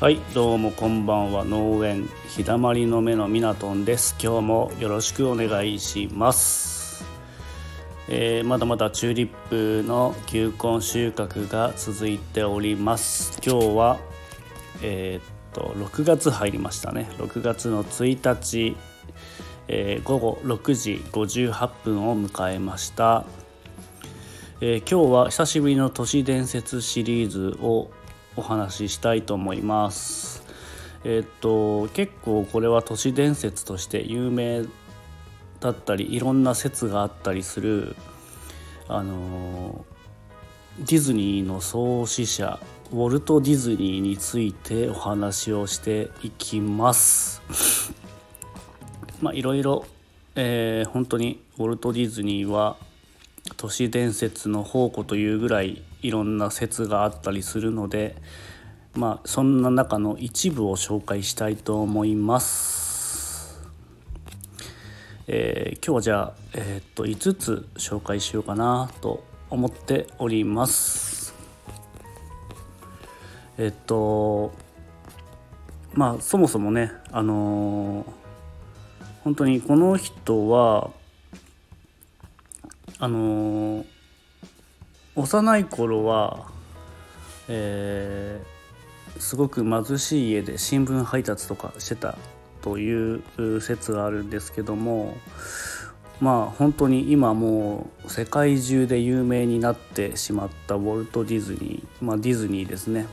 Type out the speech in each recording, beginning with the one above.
はいどうもこんばんは。農園日だまりの目のミナトンです。今日もよろしくお願いします、えーまだまだチューリップの球根収穫が続いております。今日はえーっと6月入りましたね。6月の1日、えー午後6時58分を迎えました。えー今日は久しぶりの都市伝説シリーズをお話ししたいと思います。えっと結構これは都市伝説として有名だったりいろんな説があったりするあのディズニーの創始者ウォルト・ディズニーについてお話をしていきます。まあいろいろ、えー本当にウォルト・ディズニーは都市伝説の宝庫というぐらいいろんな説があったりするのでまあそんな中の一部を紹介したいと思います。えー今日はじゃあ、えーっと5つ紹介しようかなと思っております。えっとまあそもそもねあのー本当にこの人はあのー幼い頃は、えーすごく貧しい家で新聞配達とかしてたという説があるんですけどもまあ本当に今もう世界中で有名になってしまったウォルト・ディズニーまあディズニーですね。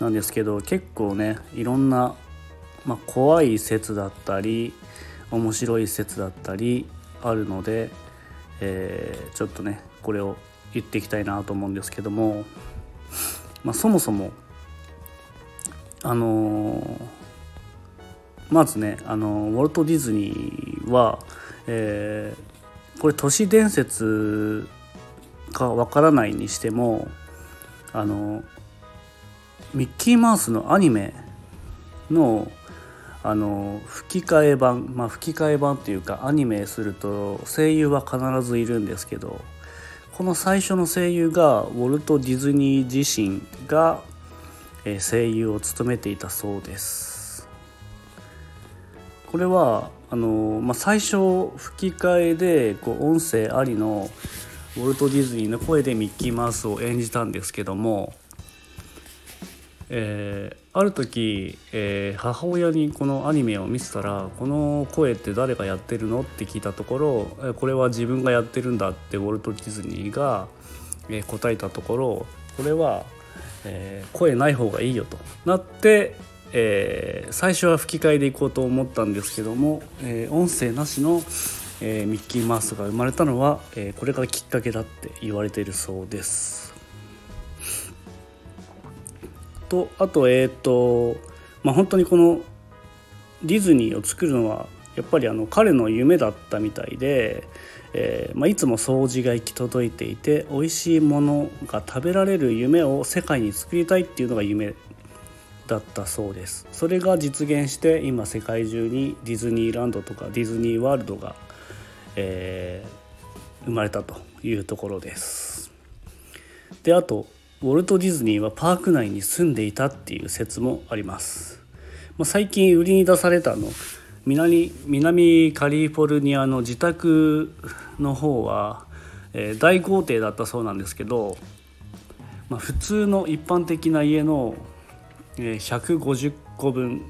なんですけど結構ねいろんな、まあ、怖い説だったり面白い説だったりあるので、えーちょっとねこれを言っていきたいなと思うんですけども、まあ、そもそもあのーまずね、あのウォルト・ディズニーは、えーこれ都市伝説かわからないにしてもあのミッキーマウスのアニメのあの吹き替え版まあ吹き替え版っていうかアニメすると声優は必ずいるんですけどこの最初の声優がウォルト・ディズニー自身が声優を務めていたそうです。これはあの、まあ、最初吹き替えでこう音声ありのウォルト・ディズニーの声でミッキーマウスを演じたんですけどもえーある時、えー母親にこのアニメを見せたら「この声って誰がやってるの?」って聞いたところ「これは自分がやってるんだ」ってウォルト・ディズニーが、えー答えたところこれは、えー声ない方がいいよとなって、え最初は吹き替えでいこうと思ったんですけども、え音声なしの、えミッキーマウスが生まれたのは、えこれがきっかけだって言われているそうです。とあとえっ、とまあ本当にこのディズニーを作るのはやっぱりあの彼の夢だったみたいで、えーまあ、いつも掃除が行き届いていて美味しいものが食べられる夢を世界に作りたいっていうのが夢だったそうです。それが実現して今世界中にディズニーランドとかディズニーワールドが、えー生まれたというところです。であとウォルト・ディズニーはパーク内に住んでいたっていう説もあります、まあ、最近売りに出されたの南南カリフォルニアの自宅の方は、えー大豪邸だったそうなんですけど、まあ、普通の一般的な家の、えー150個分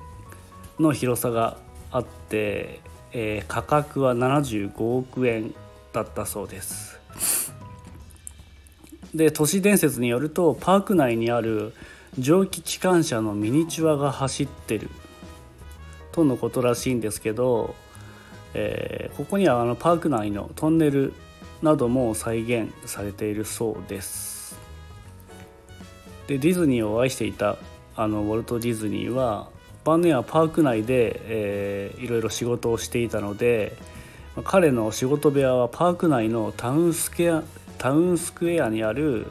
の広さがあって、えー価格は75億円だったそうです。で都市伝説によるとパーク内にある蒸気機関車のミニチュアが走ってるとのことらしいんですけど、えーここにはあのパーク内のトンネルなども再現されているそうです。でディズニーを愛していたあのウォルト・ディズニーは晩年はパーク内で、えーいろいろ仕事をしていたので彼の仕事部屋はパーク内のタウンスケアタウンスクエアにある、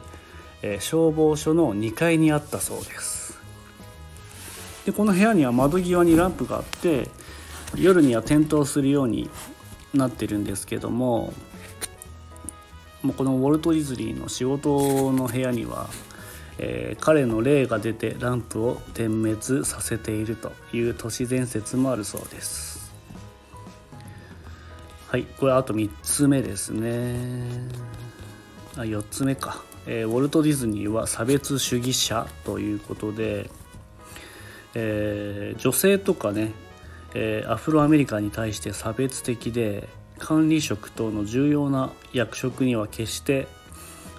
えー消防署の2階にあったそうです。でこの部屋には窓際にランプがあって夜には点灯するようになってるんですけどももうこのウォルト・ディズニーの仕事の部屋には、えー、彼の霊が出てランプを点滅させているという都市伝説もあるそうです。はいこれあと3つ目ですね。4つ目か、えー、ウォルト・ディズニーは差別主義者ということで、えー、女性とかね、えアフロアメリカに対して差別的で管理職等の重要な役職には決して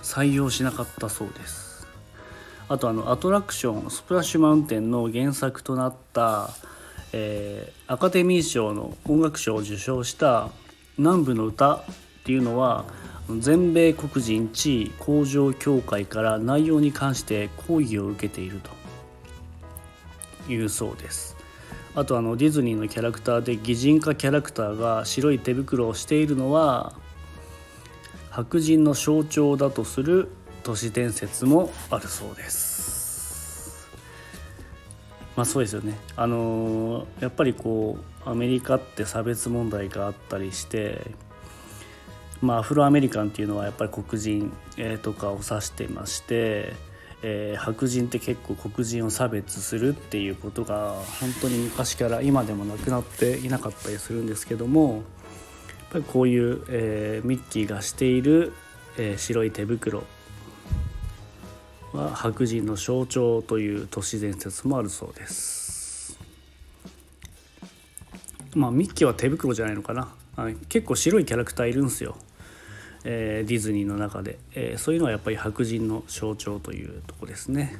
採用しなかったそうです。あとあのアトラクションスプラッシュマウンテンの原作となった、えー、アカデミー賞の音楽賞を受賞した「南部の歌」っていうのは全米黒人地位向上協会から内容に関して抗議を受けていると。いうそうです。あとあのディズニーのキャラクターで擬人化キャラクターが白い手袋をしているのは白人の象徴だとする都市伝説もあるそうです。まあそうですよね。あのやっぱりこうアメリカって差別問題があったりしてまあアフロアメリカンっていうのはやっぱり黒人とかを指してましてえー、白人って結構黒人を差別するっていうことが本当に昔から今でもなくなっていなかったりするんですけどもやっぱりこういう、えー、ミッキーがしている、えー、白い手袋は白人の象徴という都市伝説もあるそうです。まあミッキーは手袋じゃないのかな結構白いキャラクターいるんですよ。えー、ディズニーの中で、えー、そういうのはやっぱり白人の象徴というとこですね。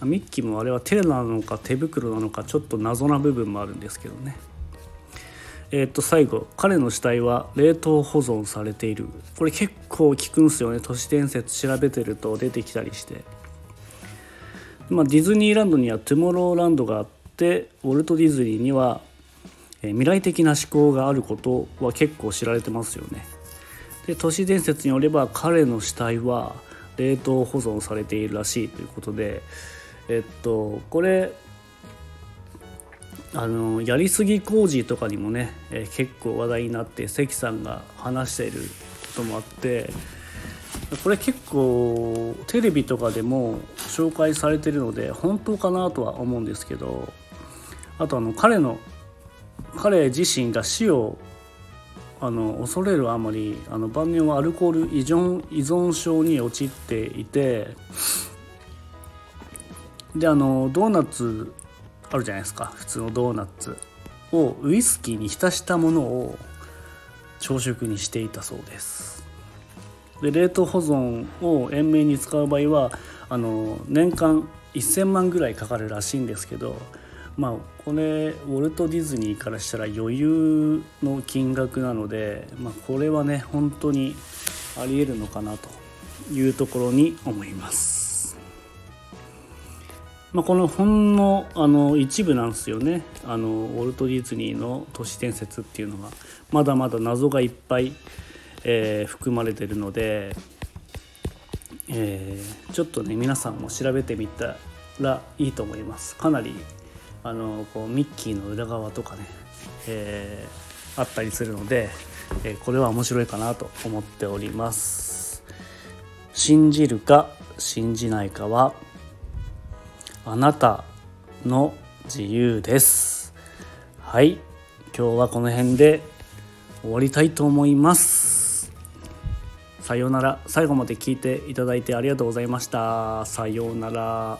まミッキーもあれは手なのか手袋なのかちょっと謎な部分もあるんですけどね。えー、っと最後彼の死体は冷凍保存されている。これ結構聞くんすよね。都市伝説調べてると出てきたりして。まあ、ディズニーランドにはトゥモローランドがあってウォルト・ディズニーには未来的な思考があることは結構知られてますよね。で都市伝説によれば彼の死体は冷凍保存されているらしいということでえっとこれあのやりすぎ工事とかにもね、え、結構話題になって関さんが話していることもあってこれ結構テレビとかでも紹介されてるので本当かなとは思うんですけどあとあの彼の彼自身が死をあの恐れるあまりあの晩年はアルコール依存依存症に陥っていてであのドーナツあるじゃないですか。普通のドーナツをウイスキーに浸したものを朝食にしていたそうです。で冷凍保存を延命に使う場合はあの年間1000万ぐらいかかるらしいんですけどまあこれウォルト・ディズニーからしたら余裕の金額なので、まあ、これはね本当にありえるのかなというところに思います。まあ、このほんのあの一部なんですよねあのウォルト・ディズニーの都市伝説っていうのがまだまだ謎がいっぱい、えー、含まれてるので、えー、ちょっとね皆さんも調べてみたらいいと思いますかなりあのこうミッキーの裏側とかね、えー、あったりするので、えー、これは面白いかなと思っております。信じるか信じないかはあなたの自由です。はい。今日はこの辺で終わりたいと思います。さようなら。最後まで聞いていただいてありがとうございました。さようなら。